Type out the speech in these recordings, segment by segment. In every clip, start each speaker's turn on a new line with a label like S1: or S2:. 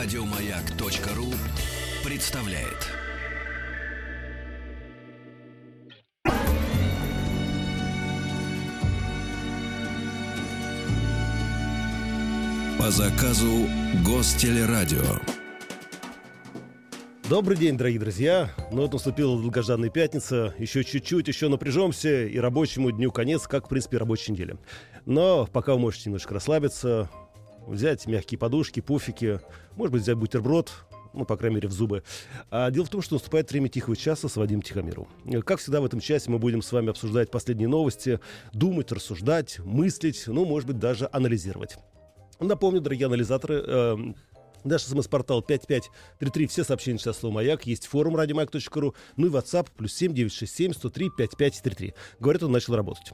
S1: Радиомаяк.ру представляет. По заказу Гостелерадио.
S2: Добрый день, дорогие друзья. Ну вот наступила долгожданная пятница. Еще чуть-чуть, еще напряжемся. И рабочему дню конец, как, в принципе, рабочей неделе. Но пока вы можете немножко расслабиться, взять мягкие подушки, пуфики, может быть, взять бутерброд, ну, по крайней мере, в зубы. А дело в том, что наступает время тихого часа с Вадимом Тихомиру. Как всегда, в этом часе мы будем с вами обсуждать последние новости, думать, рассуждать, мыслить, ну, может быть, даже анализировать. Напомню, дорогие анализаторы, э, Наш смс-портал 5533, все сообщения сейчас слово «Маяк», есть форум радиомаяк.ру, ну и WhatsApp, плюс 7 967 103 5533. Говорят, он начал работать.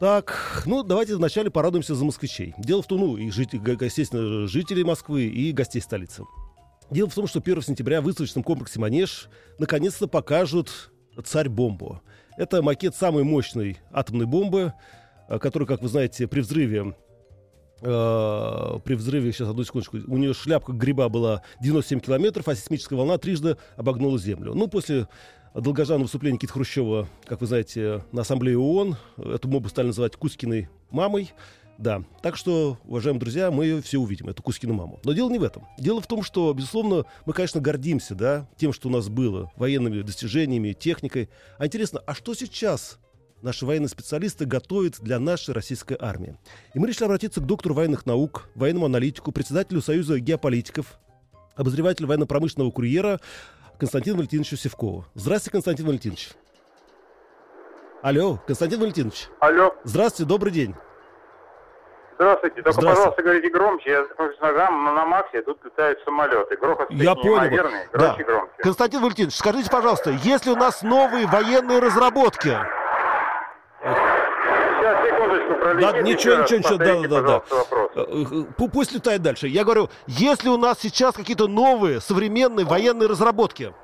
S2: Так, ну давайте вначале порадуемся за москвичей. Дело в том, ну, и жители, естественно, жителей Москвы и гостей столицы. Дело в том, что 1 сентября в выставочном комплексе «Манеж» наконец-то покажут «Царь-бомбу». Это макет самой мощной атомной бомбы, э, которая, как вы знаете, при взрыве э, при взрыве, сейчас одну секундочку, у нее шляпка гриба была 97 километров, а сейсмическая волна трижды обогнула Землю. Ну, после долгожданного выступления Никиты Хрущева, как вы знаете, на Ассамблее ООН, эту мобу стали называть Кузькиной мамой, да, так что, уважаемые друзья, мы ее все увидим, эту Кузькину маму. Но дело не в этом. Дело в том, что, безусловно, мы, конечно, гордимся, да, тем, что у нас было, военными достижениями, техникой. А интересно, а что сейчас наши военные специалисты готовят для нашей российской армии. И мы решили обратиться к доктору военных наук, военному аналитику, председателю Союза геополитиков, обозревателю военно-промышленного курьера Константину Валентиновичу Севкову. Здравствуйте, Константин Валентинович. Алло, Константин Валентинович.
S3: Алло.
S2: Здравствуйте, добрый день.
S3: Здравствуйте. Только,
S2: Здравствуйте.
S3: пожалуйста, говорите громче. Я нахожусь на, на Максе, тут летают самолеты. Грохот
S2: Я понял.
S3: неимоверный.
S2: Да.
S3: Громче, громче.
S2: Константин Валентинович, скажите, пожалуйста, есть ли у нас новые военные разработки? Да, ничего, ничего, ничего, да, да, да.
S3: вопрос.
S2: Э, э, пу- Пусть летает дальше. Я говорю, есть ли у нас сейчас какие-то новые, современные военные разработки?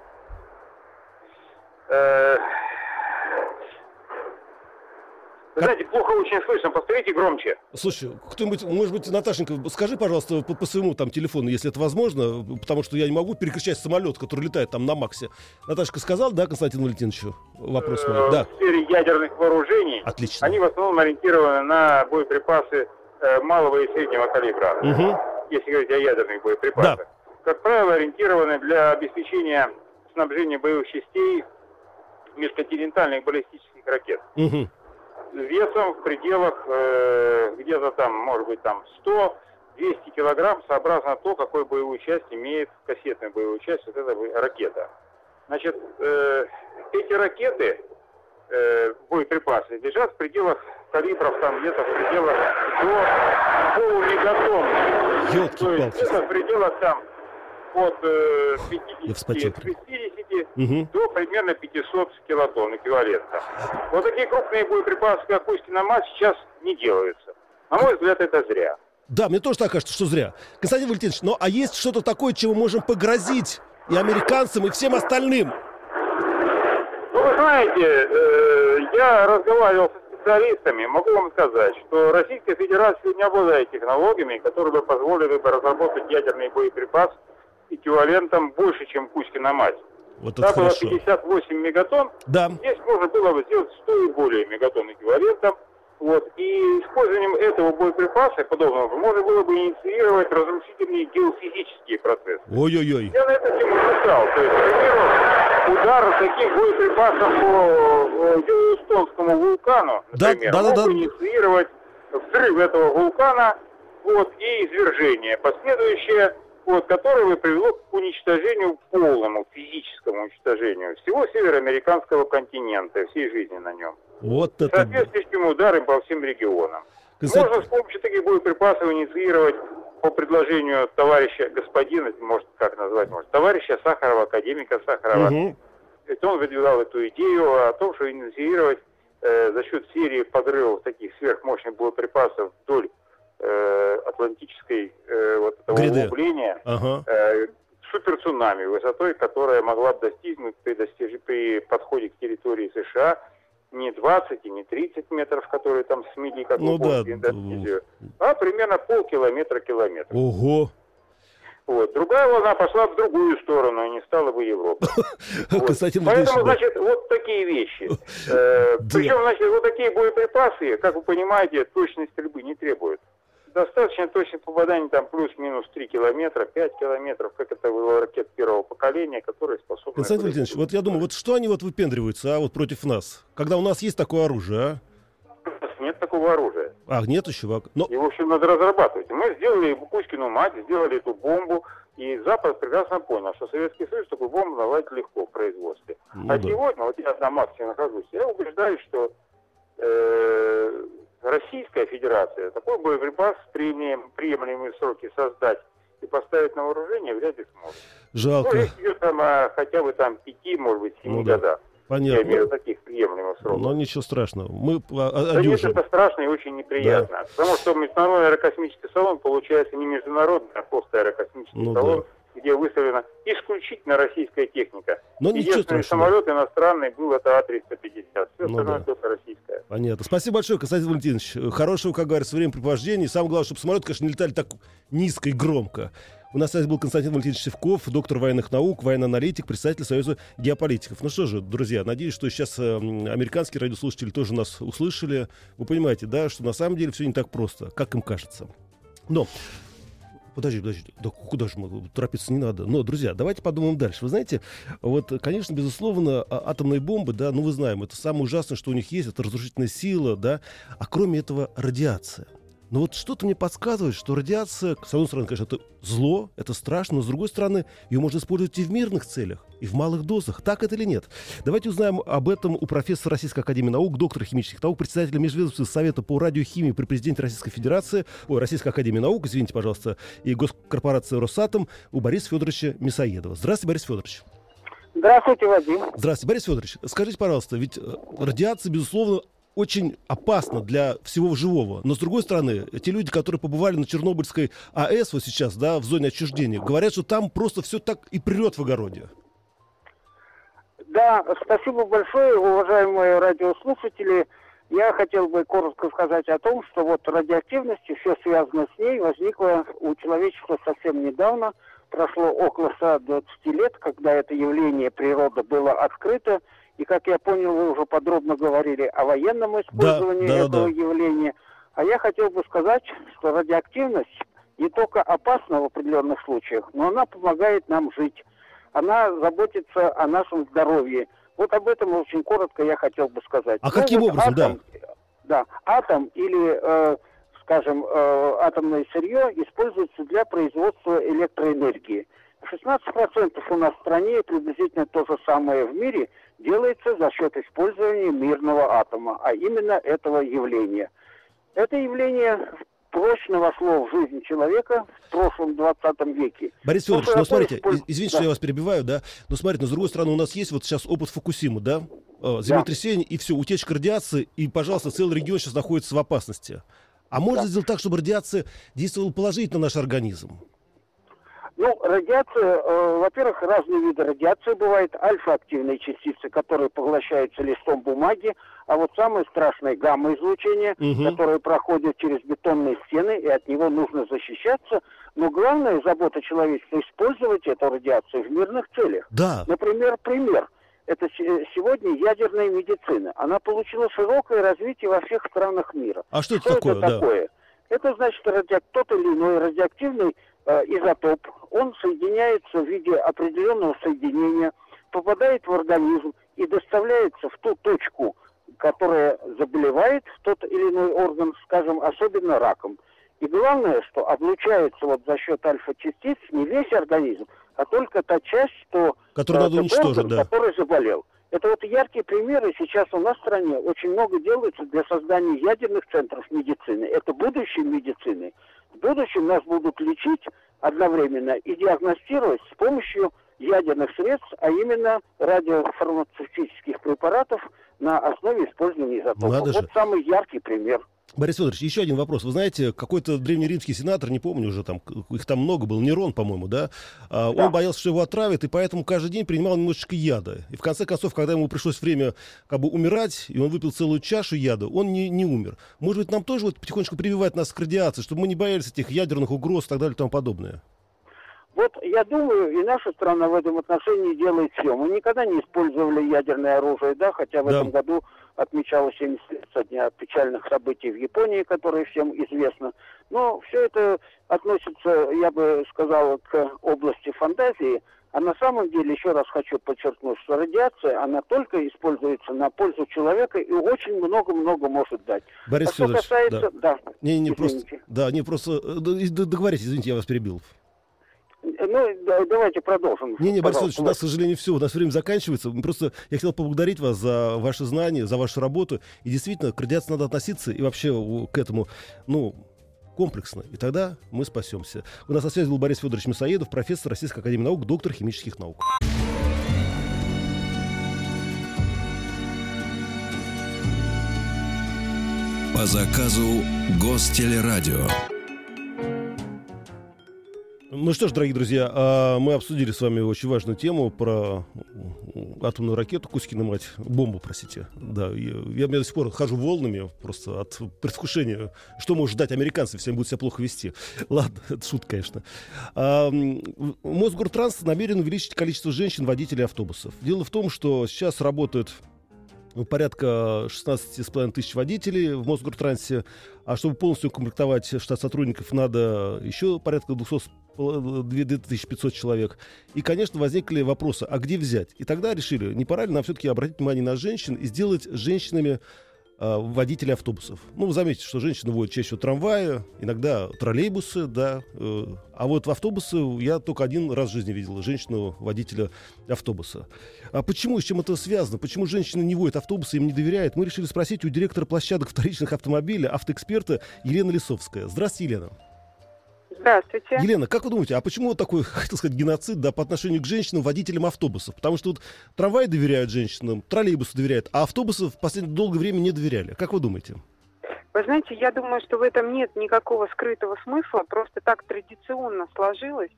S3: Э, Вы знаете, плохо очень слышно. Повторите громче.
S2: Слушай, кто-нибудь, может быть, Наташенька, скажи, пожалуйста, по, по своему там телефону, если это возможно, потому что я не могу перекричать самолет, который летает там на Максе. Наташка сказал, да, Константину Валентиновичу? Вопрос
S3: Э,
S2: мой. Да.
S3: В сфере ядерных вооружений
S2: Отлично.
S3: они в основном ориентированы на боеприпасы э, малого и среднего калибра.
S2: Мгм.
S3: если говорить о ядерных боеприпасах,
S2: Да.
S3: как правило, ориентированы для обеспечения снабжения боевых частей межконтинентальных баллистических ракет.
S2: Мгм.
S3: Весом в пределах э, где-то там, может быть, там 100-200 килограмм, сообразно то, какой боевую часть имеет кассетную боевую часть вот эта ракета. Значит, э, эти ракеты, э, боеприпасы, лежат в пределах калибров там где-то в пределах до полумегатонн. То есть это в пределах там от э,
S2: Я вспотел
S3: 50, 60
S2: Мгм.
S3: до примерно 500 килотонн эквивалента. Вот такие крупные боеприпасы, как Кузькина мать, сейчас не делаются. На мой взгляд, это зря.
S2: Да, мне тоже так кажется, что зря. Константин Валентинович, ну а есть что-то такое, чем мы можем погрозить и американцам, и всем остальным?
S3: Ну, вы знаете, э, я разговаривал со специалистами, могу вам сказать, что Российская Федерация не обладает технологиями, которые бы позволили бы разработать ядерный боеприпас эквивалентом больше, чем Кузькина мать.
S2: Вот это
S3: Там было
S2: хорошо.
S3: 58 мегатонн,
S2: Да.
S3: Здесь можно было бы сделать 100 и более мегатонн эквивалентом. Вот. И использованием этого боеприпаса, подобного, можно было бы инициировать разрушительные геофизические процессы.
S2: Ой-ой-ой.
S3: Я на это тему писал. То есть, к примеру, удар таким боеприпасом по э, Йеллоустонскому вулкану,
S2: Да,
S3: например,
S2: да, да,
S3: мог
S2: да.
S3: инициировать взрыв этого вулкана вот, и извержение, последующее, вот, которое привело к уничтожению, полному физическому уничтожению всего североамериканского континента, всей жизни на нем.
S2: Вот это...
S3: Соответствующим ударом по всем регионам.
S2: Константин-
S3: Можно с помощью таких боеприпасов инициировать по предложению товарища господина, может как назвать, может, товарища Сахарова, академика Сахарова.
S2: Мгм.
S3: Это он выдвигал эту идею о том, что инициировать э, за счет серии подрывов таких сверхмощных боеприпасов вдоль э, Атлантической э, вот этого
S2: Гряды.
S3: углубления
S2: Ага.
S3: э, суперцунами высотой, которая могла бы достигнуть при, достиж- при подходе к территории США не 20 и не 30 метров, которые там смели как
S2: Ну да,
S3: Индонезию, а примерно полкилометра километр.
S2: Ого.
S3: Вот. Другая волна пошла в другую сторону, и не стала бы Европа. Вот. Поэтому, значит, вот такие вещи. Э. Причем, значит, вот такие боеприпасы, как вы понимаете, точной стрельбы не требуют. Достаточно точных попаданий, там плюс-минус 3 километра, 5 километров, как это было ракет первого поколения, которые способны...
S2: Константин Владимирович, вот я думаю, вот что они вот выпендриваются, а вот против нас, когда у нас есть такое оружие, а?
S3: Нет такого оружия.
S2: А, нет еще? Но,
S3: И, в общем, надо разрабатывать. Мы сделали Кузькину мать, сделали эту бомбу, и Запад прекрасно понял, что Советский Союз такую бомбу наладить легко в производстве.
S2: Ну
S3: а
S2: да.
S3: сегодня, вот я на Максе нахожусь, я убеждаюсь, что э, Российская Федерация такой боеприпас приемлем- приемлемые сроки создать и поставить на вооружение вряд ли сможет. Ну,
S2: жалко,
S3: речь идет там о хотя бы там пяти, может быть, семи
S2: Ну да.
S3: годах. Я имею в виду
S2: понятно.
S3: таких приемлемых сроков.
S2: Но ничего страшного. Мы а, а,
S3: Да нет,
S2: одюжим.
S3: это страшно и очень неприятно. Потому что Международный аэрокосмический салон получается не международный, а просто аэрокосмический
S2: Ну
S3: салон, где выставлена исключительно российская техника.
S2: Но ничего
S3: Единственный самолет иностранный был это А-350. Все
S2: Ну
S3: остальное
S2: да.
S3: только российское.
S2: Понятно. Спасибо большое, Константин Валентинович. Хорошего, как говорится, времяпрепровождения. И самое главное, чтобы самолеты, конечно, не летали так низко и громко. У нас связи был Константин Валентинович Севков, доктор военных наук, военный аналитик, представитель Союза геополитиков. Ну что же, друзья, надеюсь, что сейчас э, американские радиослушатели тоже нас услышали. Вы понимаете, да, что на самом деле все не так просто, как им кажется. Но Подожди, подожди, да куда же мы, торопиться не надо. Но, друзья, давайте подумаем дальше. Вы знаете, вот, конечно, безусловно, а- атомные бомбы, да, ну вы знаем, это самое ужасное, что у них есть, это разрушительная сила, да, а кроме этого радиация. Но вот что-то мне подсказывает, что радиация, с одной стороны, конечно, это зло, это страшно, но с другой стороны, ее можно использовать и в мирных целях, и в малых дозах. Так это или нет? Давайте узнаем об этом у профессора Российской Академии Наук, доктора химических наук, председателя Межведомственного совета по радиохимии при президенте Российской Федерации, ой, Российской Академии Наук, извините, пожалуйста, и госкорпорации Росатом, у Бориса Федоровича Мясоедова. Здравствуйте, Борис Федорович.
S4: Здравствуйте, Вадим.
S2: Здравствуйте, Борис Федорович. Скажите, пожалуйста, ведь э, радиация, безусловно, очень опасна для всего живого. Но, с другой стороны, те люди, которые побывали на Чернобыльской АЭС вот сейчас, да, в зоне отчуждения, говорят, что там просто все так и прет в огороде.
S4: Да, спасибо большое, уважаемые радиослушатели. Я хотел бы коротко сказать о том, что вот радиоактивность все связано с ней возникло у человечества совсем недавно. Прошло около 120 лет, когда это явление природы было открыто. И, как я понял, вы уже подробно говорили о военном использовании
S2: да, да,
S4: этого
S2: да.
S4: явления. А я хотел бы сказать, что радиоактивность не только опасна в определенных случаях, но она помогает нам жить. Она заботится о нашем здоровье. Вот об этом очень коротко я хотел бы сказать.
S2: А каким
S4: вот
S2: образом,
S4: атом, да? атом или, э, скажем, э, атомное сырье используется для производства электроэнергии. 16% у нас в стране, приблизительно то же самое в мире, делается за счет использования мирного атома, а именно этого явления. Это явление прочно вошло в жизнь человека в прошлом 20 веке.
S2: Борис Федорович, ну смотрите,
S4: использ-
S2: из- извините,
S4: да.
S2: что я вас перебиваю, да, но смотрите, но с другой стороны, у нас есть вот сейчас опыт Фукусимы, да, Э, землетрясение, и все, утечка радиации, и, пожалуйста, целый регион сейчас находится в опасности. А можно
S4: Да.
S2: сделать так, чтобы радиация действовала положительно на наш организм?
S4: Ну, радиация, э, во-первых, разные виды радиации бывают. Альфа-активные частицы, которые поглощаются листом бумаги, а вот самое страшное гамма-излучение,
S2: Мгм.
S4: которое проходит через бетонные стены, и от него нужно защищаться. Но главная забота человечества – использовать эту радиацию в мирных целях.
S2: Да,
S4: Например, пример. Это се- сегодня ядерная медицина. Она получила широкое развитие во всех странах мира.
S2: а что это
S4: Что
S2: такое?
S4: это
S2: да?
S4: такое? Это значит, радио... тот или иной радиоактивный изотоп, он соединяется в виде определенного соединения, попадает в организм и доставляется в ту точку, которая заболевает тот или иной орган, скажем, особенно раком. И главное, что облучается вот за счет альфа-частиц не весь организм, а только та часть, что
S2: Который
S4: э,
S2: надо уничтожить,
S4: орган,
S2: да.
S4: который заболел. Это вот яркие примеры сейчас у нас в стране. Очень много делается для создания ядерных центров медицины. Это будущее медицины. В будущем нас будут лечить одновременно и диагностировать с помощью ядерных средств, а именно радиофармацевтических препаратов на основе использования изотопов.
S2: Надо же.
S4: вот самый яркий пример.
S2: Борис Федорович, еще один вопрос. Вы знаете, какой-то древнеримский сенатор, не помню уже, там их там много был, Нерон, по-моему, да? А,
S4: Да.
S2: Он боялся, что его отравят, и поэтому каждый день принимал немножечко яда. И в конце концов, когда ему пришлось время как бы умирать, и он выпил целую чашу яда, он не, не умер. Может быть, нам тоже вот потихонечку прививать нас к радиации, чтобы мы не боялись этих ядерных угроз и так далее и тому подобное?
S4: Вот я думаю, и наша страна в этом отношении делает все. Мы никогда не использовали ядерное оружие, да, хотя в
S2: Да.
S4: этом году отмечалось 70 лет со дня печальных событий в Японии, которые всем известно. Но все это относится, я бы сказал, к области фантазии. А на самом деле, еще раз хочу подчеркнуть, что радиация, она только используется на пользу человека и очень много-много может дать.
S2: Борис
S4: а
S2: Федорович,
S4: касается... Да.
S2: Не, не, просто,
S4: извините.
S2: да, не просто, э, д- д- договоритесь, извините, я вас перебил.
S4: Ну, да, давайте продолжим.
S2: Не, не, Борис. Федорович, у нас, к сожалению, все, у нас время заканчивается. Мы Просто я хотел поблагодарить вас за ваши знания, за вашу работу. И действительно, к радиации надо относиться и вообще к этому, ну, комплексно. И тогда мы спасемся. У нас на связи был Борис Федорович Мясоедов, профессор Российской Академии Наук, доктор химических наук.
S1: По заказу Гостелерадио.
S2: Ну что ж, дорогие друзья, а, мы обсудили с вами очень важную тему про атомную ракету, Кузькина мать, бомбу, простите. Да, я, я до сих пор хожу волнами просто от предвкушения, что может ждать американцев, если они будут себя плохо вести. Ладно, это шутка, конечно. А, Мосгортранс намерен увеличить количество женщин-водителей автобусов. Дело в том, что сейчас работают ну, порядка 16,5 тысяч водителей в Мосгортрансе, а чтобы полностью укомплектовать штат сотрудников, надо еще порядка 200 с пол- 2500 человек. И, конечно, возникли вопросы, а где взять? И тогда решили, не пора ли нам все-таки обратить внимание на женщин и сделать женщинами а, водителей автобусов. Ну, вы заметите, что женщины водят чаще трамваи, иногда троллейбусы, да. э, А вот в автобусы я только один раз в жизни видел женщину-водителя автобуса. А почему, с чем это связано? Почему женщины не водят автобусы, им не доверяют? Мы решили спросить у директора площадок вторичных автомобилей, автоэксперта Елены Лисовская. Здравствуйте, Елена.
S5: Здравствуйте.
S2: Елена, как вы думаете, а почему вот такой, хотел сказать, геноцид да, по отношению к женщинам, водителям автобусов? Потому что вот трамваи доверяют женщинам, троллейбусы доверяют, а автобусы в последнее долгое время не доверяли. Как вы думаете?
S5: Вы знаете, я думаю, что в этом нет никакого скрытого смысла, просто так традиционно сложилось.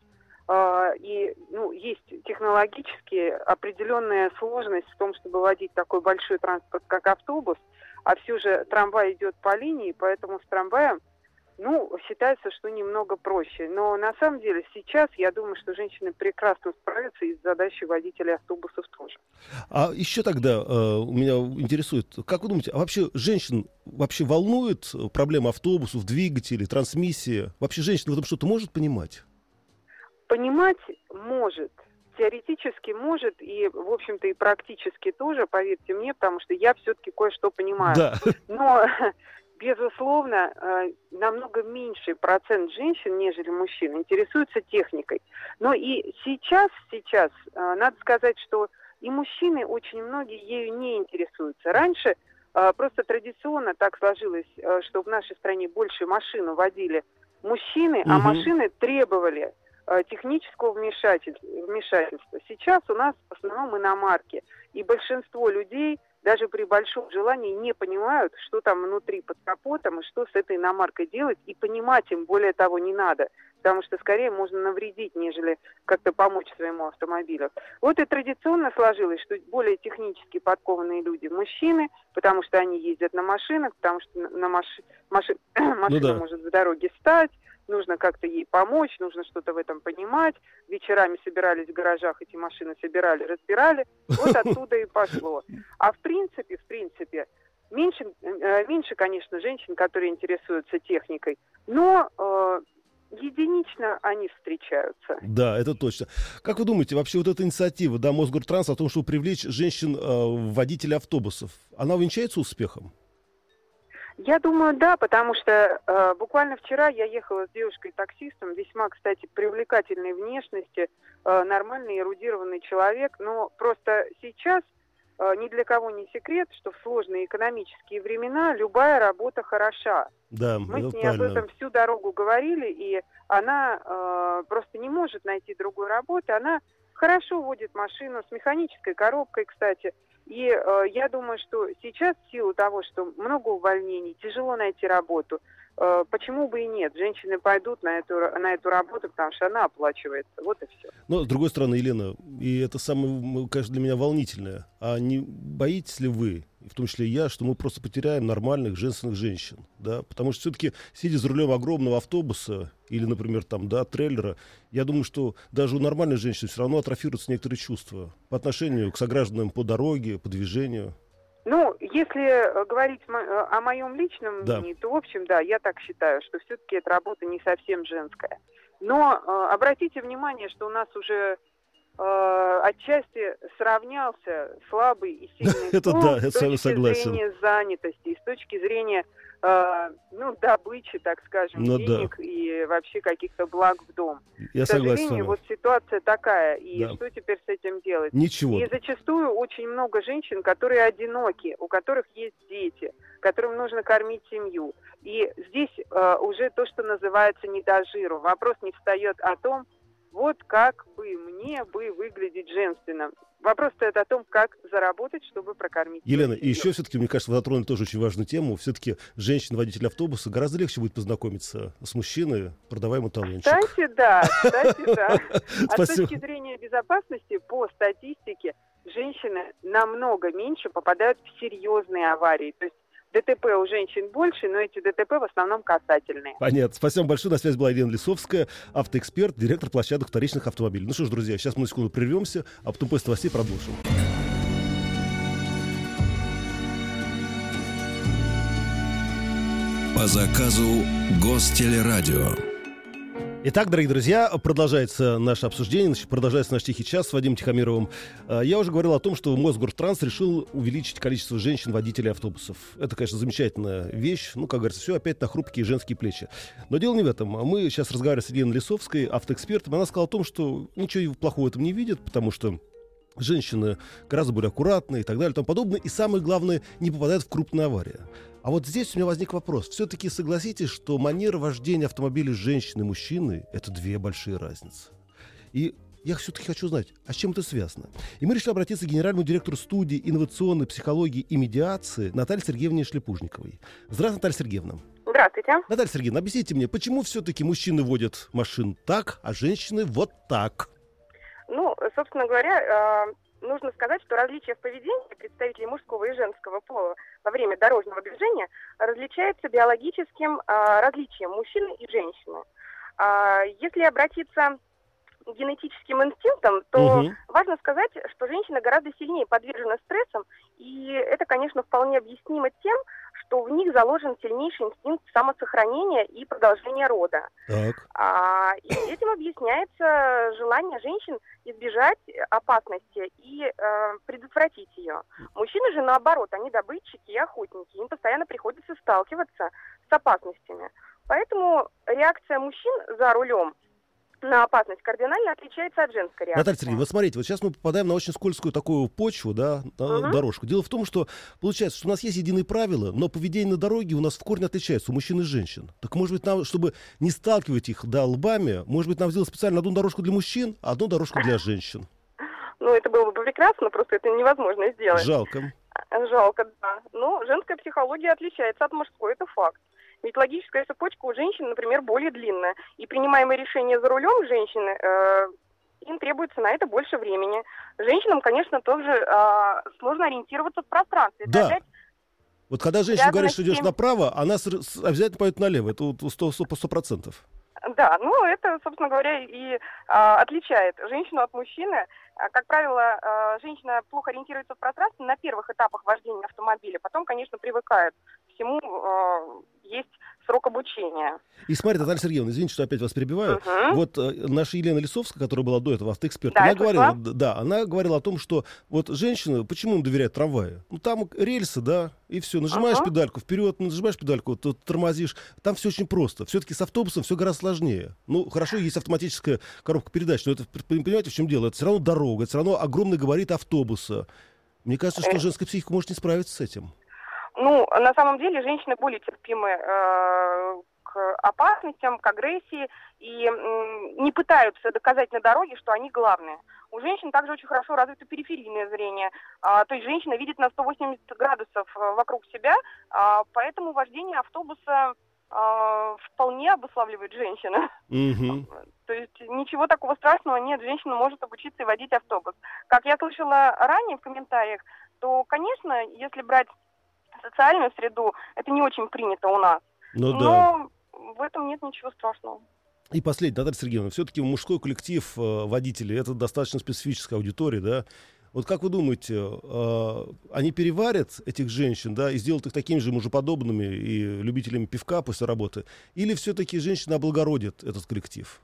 S5: а, И ну, есть технологически определенная сложность в том, чтобы водить такой большой транспорт, как автобус, а все же трамвай идет по линии, поэтому с трамваем, ну, считается, что немного проще. Но на самом деле сейчас я думаю, что женщины прекрасно справятся и с задачей водителей автобусов тоже.
S2: А еще тогда э, у меня интересует, как вы думаете, а вообще женщин вообще волнует проблема автобусов, двигателей, трансмиссии? Вообще женщина в этом что-то может понимать?
S5: Понимать может. Теоретически может и, в общем-то, и практически тоже, поверьте мне, потому что я все-таки кое-что понимаю.
S2: Да.
S5: Но, безусловно, э, намного меньший процент женщин, нежели мужчин, интересуются техникой. Но и сейчас, сейчас, э, надо сказать, что и мужчины очень многие ею не интересуются. Раньше э, просто традиционно так сложилось, что в нашей стране больше машину водили мужчины, а
S2: Мгм.
S5: машины требовали технического вмешательства. Сейчас у нас в основном иномарки. И большинство людей даже при большом желании не понимают, что там внутри под капотом и что с этой иномаркой делать. И понимать им, более того, не надо. Потому что скорее можно навредить, нежели как-то помочь своему автомобилю. Вот и традиционно сложилось, что более технически подкованные люди мужчины, потому что они ездят на машинах, потому что на- маши- маши- машина
S2: да.
S5: может в дороге стать, нужно как-то ей помочь, нужно что-то в этом понимать. Вечерами собирались в гаражах, эти машины собирали, разбирали. Вот оттуда и пошло. А в принципе, в принципе, меньше, э, меньше, конечно, женщин, которые интересуются техникой, но э, единично они встречаются.
S2: Да, это точно. Как вы думаете, вообще вот эта инициатива, да, Мосгортранс о том, чтобы привлечь женщин э, водителей автобусов, она увенчается успехом?
S5: Я думаю, да, потому что э, буквально вчера я ехала с девушкой-таксистом, весьма, кстати, привлекательной внешности, э, нормальный, эрудированный человек, но просто сейчас э, ни для кого не секрет, что в сложные экономические времена любая работа хороша.
S2: Да,
S5: Мы с ней об
S2: правильно.
S5: этом всю дорогу говорили, и она э, просто не может найти другой работы. Она хорошо водит машину с механической коробкой, кстати. И э, я думаю, что сейчас в силу того, что много увольнений, тяжело найти работу, почему бы и нет? Женщины пойдут на эту, на эту работу, потому что она оплачивается. Вот и все.
S2: Но, с другой стороны, Елена, и это самое, конечно, для меня волнительное. А не боитесь ли вы, в том числе и я, что мы просто потеряем нормальных женственных женщин? Да? Потому что все-таки, сидя за рулем огромного автобуса или, например, там, да, трейлера, я думаю, что даже у нормальной женщины все равно атрофируются некоторые чувства по отношению к согражданам по дороге, по движению.
S5: Ну, если э, говорить э, о моем личном
S2: Да.
S5: мнении, то, в общем, да, я так считаю, что все-таки эта работа не совсем женская. Но э, обратите внимание, что у нас уже э, отчасти сравнялся слабый и сильный
S2: Это
S5: пол
S2: да,
S5: с точки
S2: согласен.
S5: зрения занятости, с точки зрения э, ну, добычи, так скажем,
S2: Ну да.
S5: денег и вообще каких-то благ в дом.
S2: Я
S5: К
S2: согласен
S5: сожалению, вот ситуация такая, и
S2: Да.
S5: что теперь с этим делать?
S2: Ничего.
S5: И зачастую очень много женщин, которые одиноки, у которых есть дети, которым нужно кормить семью. И здесь э, уже то, что называется не до жиру. Вопрос не встает о том, вот как бы мне бы выглядеть женственным. Вопрос стоит о том, как заработать, чтобы прокормить.
S2: Елена, и еще все-таки, мне кажется, вы затронули тоже очень важную тему. Все-таки женщина-водитель автобуса гораздо легче будет познакомиться с мужчиной, продавая ему талончик.
S5: Кстати, да, кстати, да. А с точки зрения безопасности, по статистике, женщины намного меньше попадают в серьезные аварии. То есть ДТП у женщин больше, но эти ДТП в основном касательные.
S2: Понятно. Спасибо вам большое. На связи была Елена Лисовская, автоэксперт, директор площадок вторичных автомобилей. Ну что ж, друзья, сейчас мы на секунду прервемся, а потом после новостей продолжим.
S1: По заказу Гостелерадио.
S2: Итак, дорогие друзья, продолжается наше обсуждение, продолжается наш тихий час с Вадимом Тихомировым. А, Я уже говорил о том, что Мосгортранс решил увеличить количество женщин-водителей автобусов. Это, конечно, замечательная вещь. Ну, как говорится, все опять на хрупкие женские плечи. Но дело не в этом. Мы сейчас разговаривали с Еленой Лисовской, автоэкспертом. Она сказала о том, что ничего плохого в этом не видит, потому что женщины гораздо более аккуратные и так далее и тому подобное. И самое главное, не попадают в крупные аварии. А вот здесь у меня возник вопрос. Все-таки согласитесь, что манера вождения автомобиля женщины и мужчины – это две большие разницы. И я все-таки хочу знать, а с чем это связано? И мы решили обратиться к генеральному директору студии инновационной психологии и медиации Наталье Сергеевне Шлепужниковой. Здравствуйте, Наталья Сергеевна.
S6: Здравствуйте.
S2: Наталья Сергеевна, объясните мне, почему все-таки мужчины водят машин так, а женщины вот так?
S6: Ну, собственно говоря, э, нужно сказать, что различия в поведении представителей мужского и женского пола во время дорожного движения различаются биологическим э, различием мужчины и женщины. А, Если обратиться генетическим инстинктам, то
S2: Мгм.
S6: важно сказать, что женщина гораздо сильнее подвержена стрессам, и это, конечно, вполне объяснимо тем, что в них заложен сильнейший инстинкт самосохранения и продолжения рода.
S2: Так.
S6: А, и этим объясняется желание женщин избежать опасности и э, предотвратить ее. Мужчины же наоборот, они добытчики и охотники, им постоянно приходится сталкиваться с опасностями. Поэтому реакция мужчин за рулем на опасность кардинально отличается от женской реакции.
S2: Наталья Сергеевна, вот смотрите, вот сейчас мы попадаем на очень скользкую такую почву, да,
S6: Мгм.
S2: дорожку. Дело в том, что получается, что у нас есть единые правила, но поведение на дороге у нас в корне отличается у мужчин и женщин. Так может быть нам, чтобы не сталкивать их да, лбами, может быть нам сделать специально одну дорожку для мужчин, а одну дорожку для женщин.
S6: Ну, это было бы прекрасно, просто это невозможно сделать.
S2: Жалко.
S6: Жалко, да. Но женская психология отличается от мужской, это факт. Ведь логическая цепочка у женщин, например, более длинная. И принимаемые решения за рулем женщины, э, им требуется на это больше времени. Женщинам, конечно, тоже э, сложно ориентироваться в пространстве.
S2: Да.
S6: опять
S2: Вот когда женщина говорит, что идешь направо, она обязательно пойдет налево. Это сто- процентов.
S6: Да, ну это, собственно говоря, и а, отличает женщину от мужчины. А, Как правило, а, женщина плохо ориентируется в пространстве на первых этапах вождения автомобиля, потом, конечно, привыкает к всему, есть срок обучения.
S2: И смотри, Наталья Сергеевна, извините, что опять вас перебиваю.
S6: Мгм.
S2: Вот э, наша Елена Лисовская, которая была до этого автоэксперт,
S6: Да,
S2: она говорила, да, она говорила о том, что вот женщины, почему им доверяют трамваю? Ну там рельсы, да, и все, нажимаешь
S6: Ага.
S2: педальку вперед, нажимаешь педальку, то тормозишь. Там все очень просто. Все-таки с автобусом все гораздо сложнее. Ну хорошо, есть автоматическая коробка передач, но это понимаете, в чем дело? Это все равно дорога, это все равно огромный габарит автобуса. Мне кажется, что
S6: Э.
S2: женская психика может не справиться с этим.
S6: Ну, на самом деле, женщины более терпимы э, к опасностям, к агрессии и м, не пытаются доказать на дороге, что они главные. У женщин также очень хорошо развито периферийное зрение. А, то есть женщина видит на 180 градусов э, вокруг себя, а, поэтому вождение автобуса а, вполне обуславливает женщина. То есть ничего такого страшного нет, женщина может обучиться и водить автобус. Как я слышала ранее в комментариях, то, конечно, если брать социальную среду, это не очень принято у нас.
S2: Ну да.
S6: Но в этом нет ничего страшного.
S2: И последнее, Наталья Сергеевна, все-таки мужской коллектив э, водителей это достаточно специфическая аудитория, да? Вот как вы думаете, э, они переварят этих женщин, да, и сделают их такими же мужеподобными и любителями пивка после работы? Или все-таки женщина облагородит этот коллектив?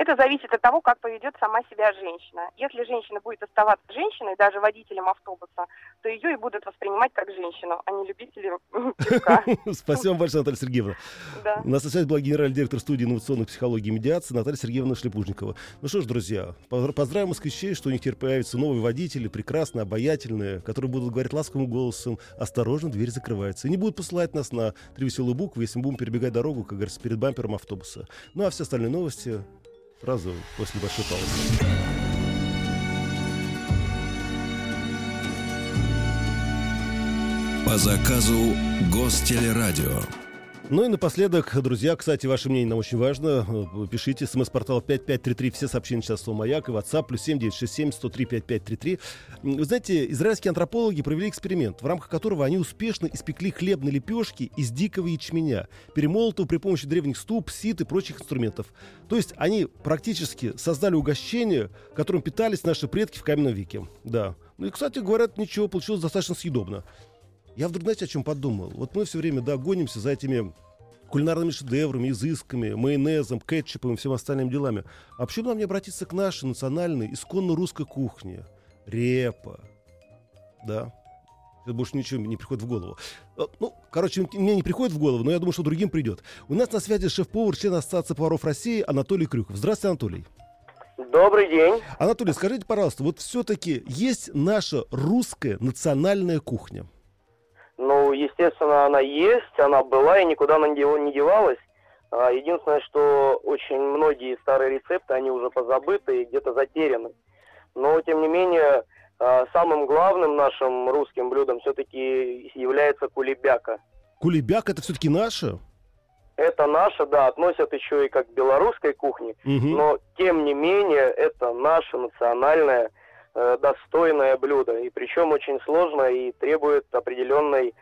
S6: Это зависит от того, как поведет сама себя женщина. Если женщина будет оставаться женщиной, даже водителем автобуса, то ее и будут воспринимать как женщину, а не любителей пивка.
S2: Спасибо вам большое, Наталья Сергеевна.
S6: Да.
S2: У нас на связи была генеральный директор студии инновационной психологии и медиации Наталья Сергеевна Шлепужникова. Ну что ж, друзья, поздра- поздравим москвичей, что у них теперь появятся новые водители, прекрасные, обаятельные, которые будут говорить ласковым голосом, осторожно, дверь закрывается. И не будут посылать нас на три веселые буквы, если мы будем перебегать дорогу, как говорится, перед бампером автобуса. Ну а все остальные новости сразу после большой паузы.
S1: По заказу Гостелерадио.
S2: Ну и напоследок, друзья, кстати, ваше мнение нам очень важно. Э, Пишите смс-портал 5533, все сообщения сейчас слово «Маяк» и WhatsApp, плюс 7967 103 5533. М, Вы знаете, израильские антропологи провели эксперимент, в рамках которого они успешно испекли хлебные лепешки из дикого ячменя, перемолотого при помощи древних ступ, сит и прочих инструментов. То есть они практически создали угощение, которым питались наши предки в каменном веке. Да. Ну и, кстати, говорят, ничего, получилось достаточно съедобно. Я вдруг, знаете, о чем подумал? Вот мы все время, да, гонимся за этими кулинарными шедеврами, изысками, майонезом, кетчупом и всем остальными делами. А почему нам не обратиться к нашей национальной, исконно русской кухне? Репа. Да. Это больше ничего не приходит в голову. Э, Ну, короче, мне не приходит в голову, но я думаю, что другим придет. У нас на связи шеф-повар, член Ассоциации поваров России Анатолий Крюков. Здравствуйте, Анатолий.
S7: Добрый день.
S2: Анатолий, скажите, пожалуйста, вот все-таки есть наша русская национальная кухня?
S7: Ну, естественно, она есть, она была и никуда она не дев- не девалась. А, Единственное, что очень многие старые рецепты, они уже позабыты и где-то затеряны. Но, тем не менее, а, самым главным нашим русским блюдом все-таки является кулебяка.
S2: Кулебяк это все-таки наше?
S7: Это наше, да, относят еще и как к белорусской кухне,
S2: Мгм.
S7: но, тем не менее, это наше национальное достойное блюдо. И причем очень сложно и требует определенной э,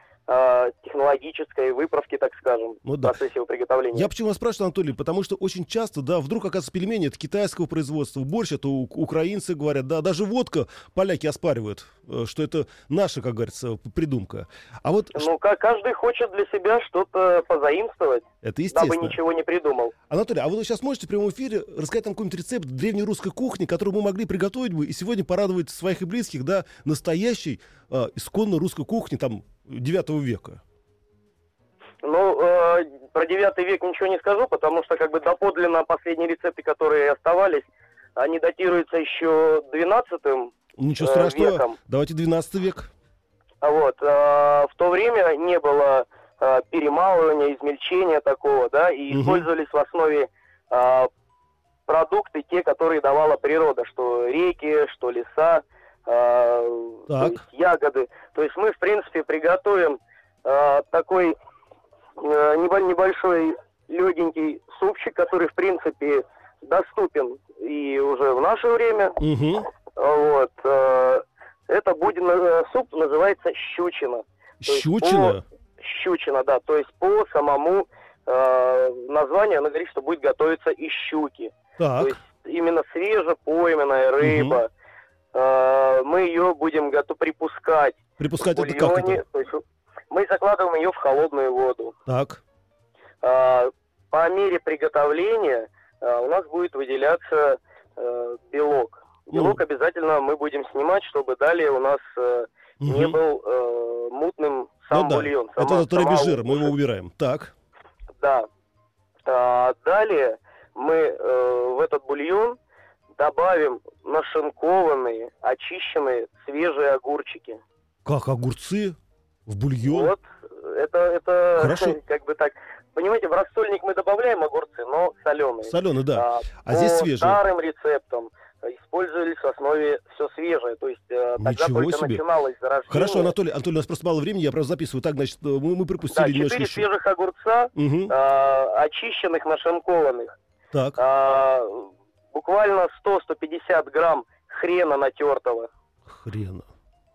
S7: технологической выправки, так скажем,
S2: Ну
S7: в
S2: да.
S7: процессе его приготовления.
S2: Я почему вас спрашиваю, Анатолий, потому что очень часто, да, вдруг, оказывается, пельмени это китайского производства, борщ это украинцы говорят, да, даже водка поляки оспаривают, э, что это наша, как говорится, придумка. А вот
S7: Ну, ка- каждый хочет для себя что-то позаимствовать,
S2: это
S7: дабы
S2: естественно.
S7: ничего не придумал.
S2: Анатолий, а вы сейчас можете в прямом эфире рассказать нам какой-нибудь рецепт древней русской кухни, который мы могли приготовить бы и сегодня порадовать своих и близких, да, настоящей э, исконно русской кухни, там, 9 века?
S7: Ну, э, про девятый век ничего не скажу, потому что как бы доподлинно последние рецепты, которые оставались, они датируются еще 12
S2: Ничего
S7: Э,
S2: страшного.
S7: веком.
S2: Давайте 12 век.
S7: А Вот. э, В то время не было э, перемалывания, измельчения такого, да, и
S2: Мгм.
S7: использовались в основе э, продукты, те, которые давала природа, что реки, что леса, э, то есть ягоды. То есть мы, в принципе, приготовим э, такой э, небо- небольшой легенький супчик, который, в принципе, доступен и уже в наше время.
S2: Угу.
S7: Вот. э, Это будет э, суп называется щучина. То есть
S2: Щучина.
S7: Щучина, да. То есть по самому э, названию она говорит, что будет готовиться из щуки.
S2: Так.
S7: То есть именно свежепойменная рыба. Э, мы ее будем готовы припускать
S2: Припускать это как это?
S7: То есть мы закладываем ее в холодную воду.
S2: Так.
S7: А, По мере приготовления а, у нас будет выделяться э, белок. Белок
S2: Ну.
S7: обязательно мы будем снимать, чтобы далее у нас э, не был э, мутным сам
S2: Ну да.
S7: бульон.
S2: Это
S7: сама-
S2: который
S7: сама
S2: без жира, мы его убираем. Так.
S7: Да. А, далее мы э, в этот бульон добавим нашинкованные, очищенные свежие огурчики.
S2: Как огурцы в бульон?
S7: Вот, это, это
S2: Хорошо.
S7: как бы так. Понимаете, в рассольник мы добавляем огурцы, но соленые.
S2: Соленый, да.
S7: А,
S2: А здесь свежие.
S7: старым рецептам использовались в основе все свежее. То есть э, тогда
S2: Ничего
S7: только
S2: себе.
S7: начиналось зарождение.
S2: Хорошо, Анатолий, Анатолий, у нас просто мало времени, я просто записываю. Так, значит, э, мы, мы пропустили
S7: Да,
S2: немножко еще.
S7: свежих огурца
S2: Мгм.
S7: а, очищенных, нашинкованных.
S2: Так.
S7: А, буквально 100-150 грамм хрена натертого,
S2: Хрена.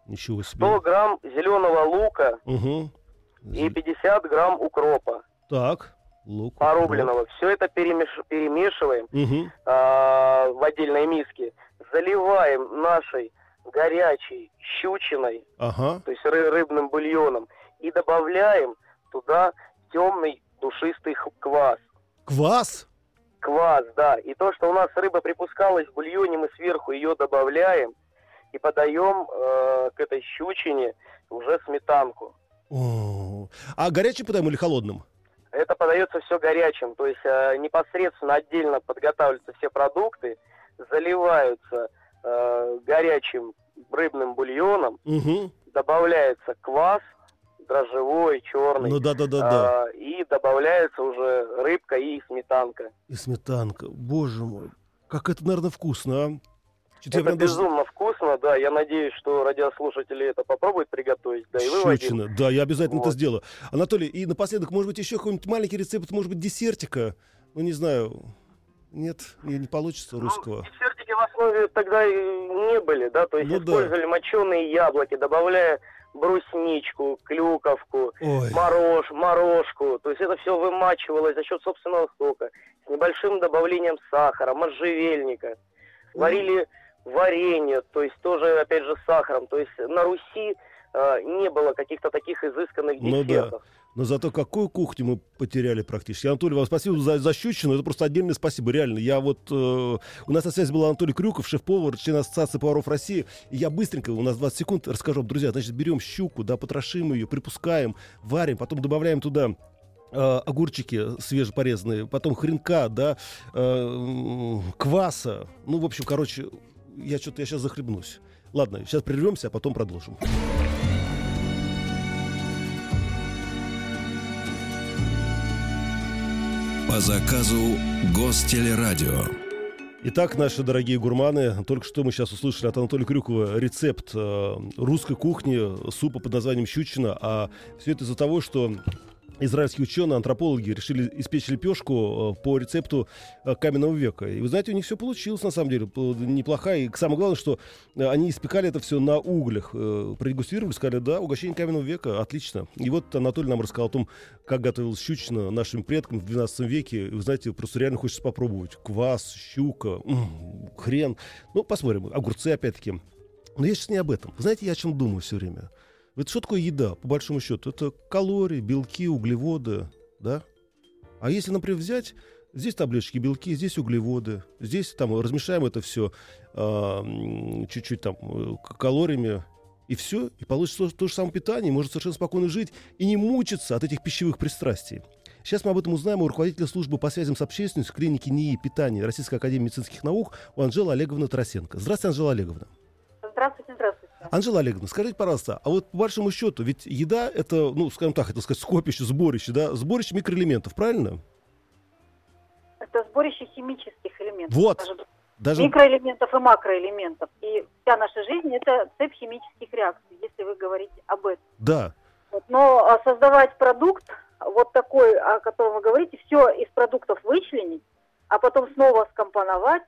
S2: Ничего себе.
S7: 100 грамм зеленого лука
S2: Угу.
S7: и 50 грамм укропа
S2: Так. Лук.
S7: порубленного. Все это перемеш- перемешиваем
S2: Угу.
S7: а, в отдельной миске, заливаем нашей горячей щучиной,
S2: Ага.
S7: то есть ры- рыбным бульоном, и добавляем туда темный душистый квас.
S2: Квас?
S7: Квас, да. И то, что у нас рыба припускалась в бульоне, мы сверху ее добавляем и подаем э, к этой щучине уже сметанку.
S2: А горячий подаем или холодным?
S7: Это подается все горячим, то есть э, непосредственно отдельно подготавливаются все продукты, заливаются э, горячим рыбным бульоном,
S2: Угу.
S7: добавляется квас дрожжевой, черный,
S2: Ну да, да, да, да.
S7: а, и добавляется уже рыбка и сметанка.
S2: И сметанка. Боже мой. Как это, наверное, вкусно, а? Я
S7: Это
S2: прям даже-
S7: безумно вкусно, да. Я надеюсь, что радиослушатели это попробуют приготовить, да и вы, Вадим.
S2: Да, я обязательно это
S7: Вот.
S2: сделаю. Анатолий, и напоследок, может быть, еще какой-нибудь маленький рецепт, может быть, десертика? Ну, не знаю. Нет, не, не получится русского.
S7: Ну, десертики в основе тогда и не были, да, то есть
S2: Ну да.
S7: использовали моченые яблоки, добавляя брусничку, клюковку,
S2: Ой.
S7: морож, морожку. То есть это все вымачивалось за счет собственного сока, с небольшим добавлением сахара, можжевельника. Варили варенье, то есть тоже, опять же, с сахаром. То есть на Руси э, не было каких-то таких изысканных
S2: Ну да. Но зато какую кухню мы потеряли практически. Анатолий, вам спасибо за, за щучину. Это просто отдельное спасибо, реально. Я вот... э, у нас на связи был Анатолий Крюков, шеф-повар, член Ассоциации поваров России. И я быстренько, у нас 20 секунд, расскажу вам, друзья. Значит, берем щуку, да, потрошим ее, припускаем, варим, потом добавляем туда э, огурчики свежепорезанные, потом хренка, да, э, кваса. Ну, в общем, короче, я что-то я сейчас захлебнусь. Ладно, сейчас прервемся, а потом продолжим.
S1: По заказу Гостелерадио.
S2: Итак, наши дорогие гурманы, только что мы сейчас услышали от Анатолия Крюкова рецепт э, русской кухни, супа под названием щучина, а все это из-за того, что израильские ученые, антропологи решили испечь лепешку э, по рецепту э, каменного века. И вы знаете, у них все получилось, на самом деле, неплохо. И самое главное, что э, они испекали это все на углях. Продегустировали, сказали, да, угощение каменного века, отлично. И вот Анатолий нам рассказал о том, как готовилась щучина нашим предкам в 12 веке. Вы знаете, просто реально хочется попробовать. Квас, щука, хрен. Ну, посмотрим. Огурцы, опять-таки. Но я сейчас не об этом. Вы знаете, я о чем думаю все время? Вот что такое еда, по большому счету? Это калории, белки, углеводы, да? А если, например, взять, здесь таблеточки белки, здесь углеводы, здесь там размешаем это все чуть-чуть там э, калориями, и все, и получится то, то же самое питание, и можно совершенно спокойно жить и не мучиться от этих пищевых пристрастий. Сейчас мы об этом узнаем у руководителя службы по связям с общественностью клиники НИИ питания Российской академии медицинских наук у Анжелы Олеговны Тарасенко. Здравствуйте, Анжела Олеговна.
S8: Здравствуйте, здравствуйте.
S2: Анжела Олеговна, скажите, пожалуйста, а вот по большому счету, ведь еда это, ну, скажем так, это сказать, скопище, сборище, да, сборище микроэлементов, правильно?
S8: Это сборище химических элементов.
S2: Вот.
S8: даже
S2: Даже
S8: Микроэлементов и макроэлементов. И вся наша жизнь это цепь химических реакций, если вы говорите об этом.
S2: да,
S8: Вот. Но а, создавать продукт, вот такой, о котором вы говорите, все из продуктов вычленить, а потом снова скомпоновать,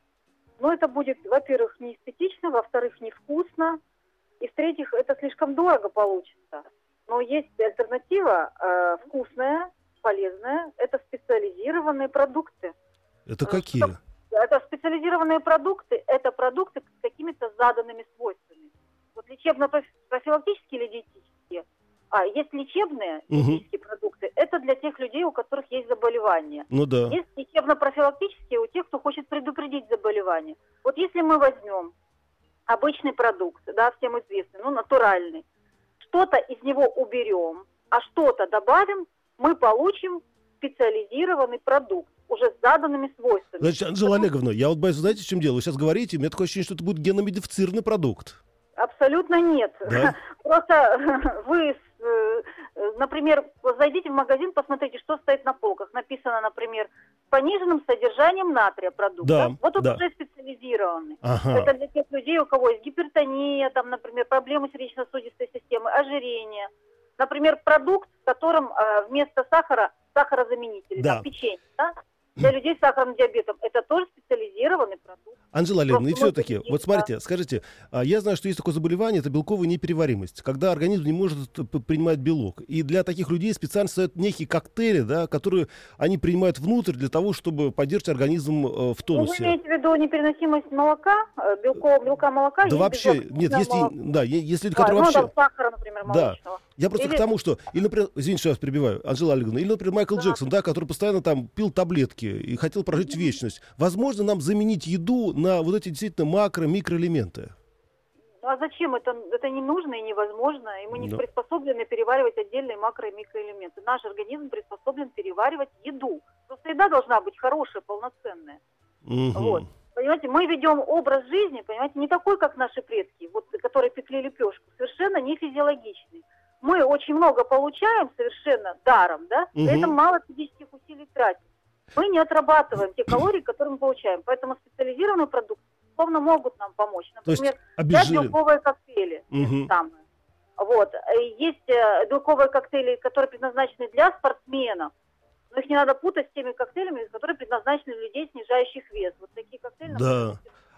S8: ну, это будет, во-первых, не эстетично, во-вторых, невкусно, и в-третьих, это слишком дорого получится. Но есть альтернатива э, вкусная, полезная, это специализированные продукты.
S2: это
S8: А,
S2: какие?
S8: что- Это специализированные продукты, это продукты с какими-то заданными свойствами. Вот лечебно-профилактические или диетические. А, есть лечебные
S2: Мгм.
S8: диетические продукты, это для тех людей, у которых есть заболевания.
S2: Ну да.
S8: Есть лечебно-профилактические у тех, кто хочет предупредить заболевание. Вот если мы возьмем обычный продукт, да, всем известный, ну, натуральный, что-то из него уберем, а что-то добавим, мы получим специализированный продукт уже с заданными свойствами.
S2: Значит, Анжела Олеговна, я вот боюсь, знаете, в чем дело? Вы сейчас говорите, у меня такое ощущение, что это будет геномодифицированный продукт.
S8: Абсолютно нет.
S2: Да?
S8: Просто вы, э, например, зайдите в магазин, посмотрите, что стоит на полках. Написано, например, с пониженным содержанием натрия продукт.
S2: Да,
S8: Вот он
S2: да.
S8: уже специализированный.
S2: Ага.
S8: Это для тех людей, у кого есть гипертония, там, например, проблемы сердечно-сосудистой системы, ожирение. например, продукт, в котором э, вместо сахара сахарозаменитель,
S2: Да.
S8: там, печенье, да? для людей с сахарным диабетом. Это тоже специализированный продукт.
S2: Анжела Олеговна, и все-таки, вот смотрите, скажите, а, я знаю, что есть такое заболевание, это белковая непереваримость, когда организм не может принимать белок. И для таких людей специально создают некие коктейли, да, которые они принимают внутрь для того, чтобы поддерживать организм э, в
S8: Ну, вы
S2: тонусе.
S8: имеете в виду непереносимость молока, э, белкового белка молока?
S2: Да вообще, нет,
S8: молоко.
S2: да, е- есть люди, которые вообще...
S8: сахара, например,
S2: Да. Я просто
S8: Или-
S2: к тому, что, или, например, извините, что я вас перебиваю, Анжела Олеговна, или, например, Майкл
S8: Да.
S2: Джексон, да, который постоянно там пил таблетки и хотел прожить вечность. Возможно, нам заменить еду на вот эти действительно макро, микроэлементы.
S8: Ну а зачем? Это, это не нужно и невозможно. И мы не
S2: Да.
S8: приспособлены переваривать отдельные макро- и микроэлементы. Наш организм приспособлен переваривать еду. Просто еда должна быть хорошая, полноценная.
S2: Мгм.
S8: Вот. Понимаете, мы ведем образ жизни, понимаете, не такой, как наши предки, вот, которые пекли лепешку, совершенно не физиологичный. Мы очень много получаем совершенно даром, да, при
S2: Мгм.
S8: этом мало физических усилий тратим. Мы не отрабатываем те калории, которые мы получаем. Поэтому специализированные продукты, словно могут нам помочь. Например, взять белковые коктейли. самые. Вот. Э, Есть э, белковые коктейли, которые предназначены для спортсменов. Но их не надо путать с теми коктейлями, которые предназначены для людей, снижающих вес. Вот такие коктейли.
S2: Да.
S8: например,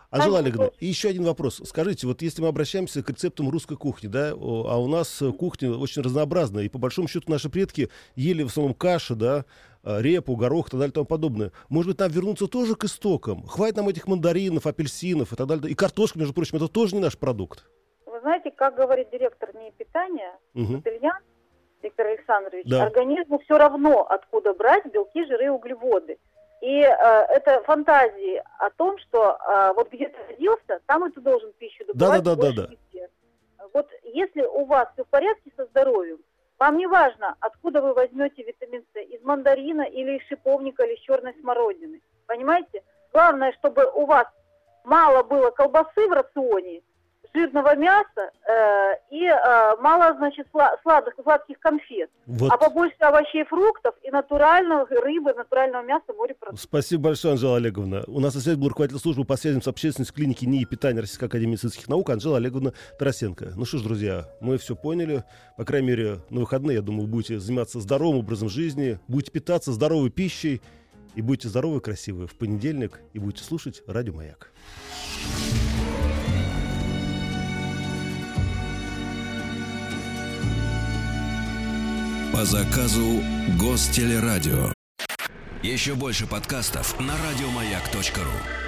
S2: Анжела
S8: Конечно,
S2: Олеговна, и еще один вопрос. Скажите, вот если мы обращаемся к рецептам русской кухни, да, а у нас э, кухня очень разнообразная, и по большому счету наши предки ели в основном каши, да, э, репу, горох и так далее и тому подобное. Может быть, нам вернуться тоже к истокам? Хватит нам этих мандаринов, апельсинов и так далее. И картошка, между прочим, это тоже не наш продукт.
S8: Вы знаете, как говорит директор НИИ питания
S2: Мгм.
S8: Ильян Виктор Александрович,
S2: Да.
S8: организму все равно, откуда брать белки, жиры и углеводы. И э, это фантазии о том, что э, вот где ты родился, там и ты должен пищу добывать.
S2: Да-да-да-да-да.
S8: больше нигде. Вот если у вас все в порядке со здоровьем, вам не важно, откуда вы возьмете витамин С, из мандарина или из шиповника или из черной смородины. Понимаете? Главное, чтобы у вас мало было колбасы в рационе, жирного мяса э, и э, мало, значит, сла- сладких, сладких конфет,
S2: Вот.
S8: а побольше овощей, фруктов и натурального рыбы, натурального мяса, морепродуктов.
S2: Спасибо большое, Анжела Олеговна. У нас на связи был руководитель службы по связям с общественностью клиники НИИ питания Российской Академии медицинских наук Анжела Олеговна Тарасенко. Ну что ж, друзья, мы все поняли. По крайней мере, на выходные, я думаю, вы будете заниматься здоровым образом жизни, будете питаться здоровой пищей и будете здоровы и красивы в понедельник и будете слушать Радио Маяк.
S1: По заказу Гостелерадио. Еще больше подкастов на радиомаяк.ру.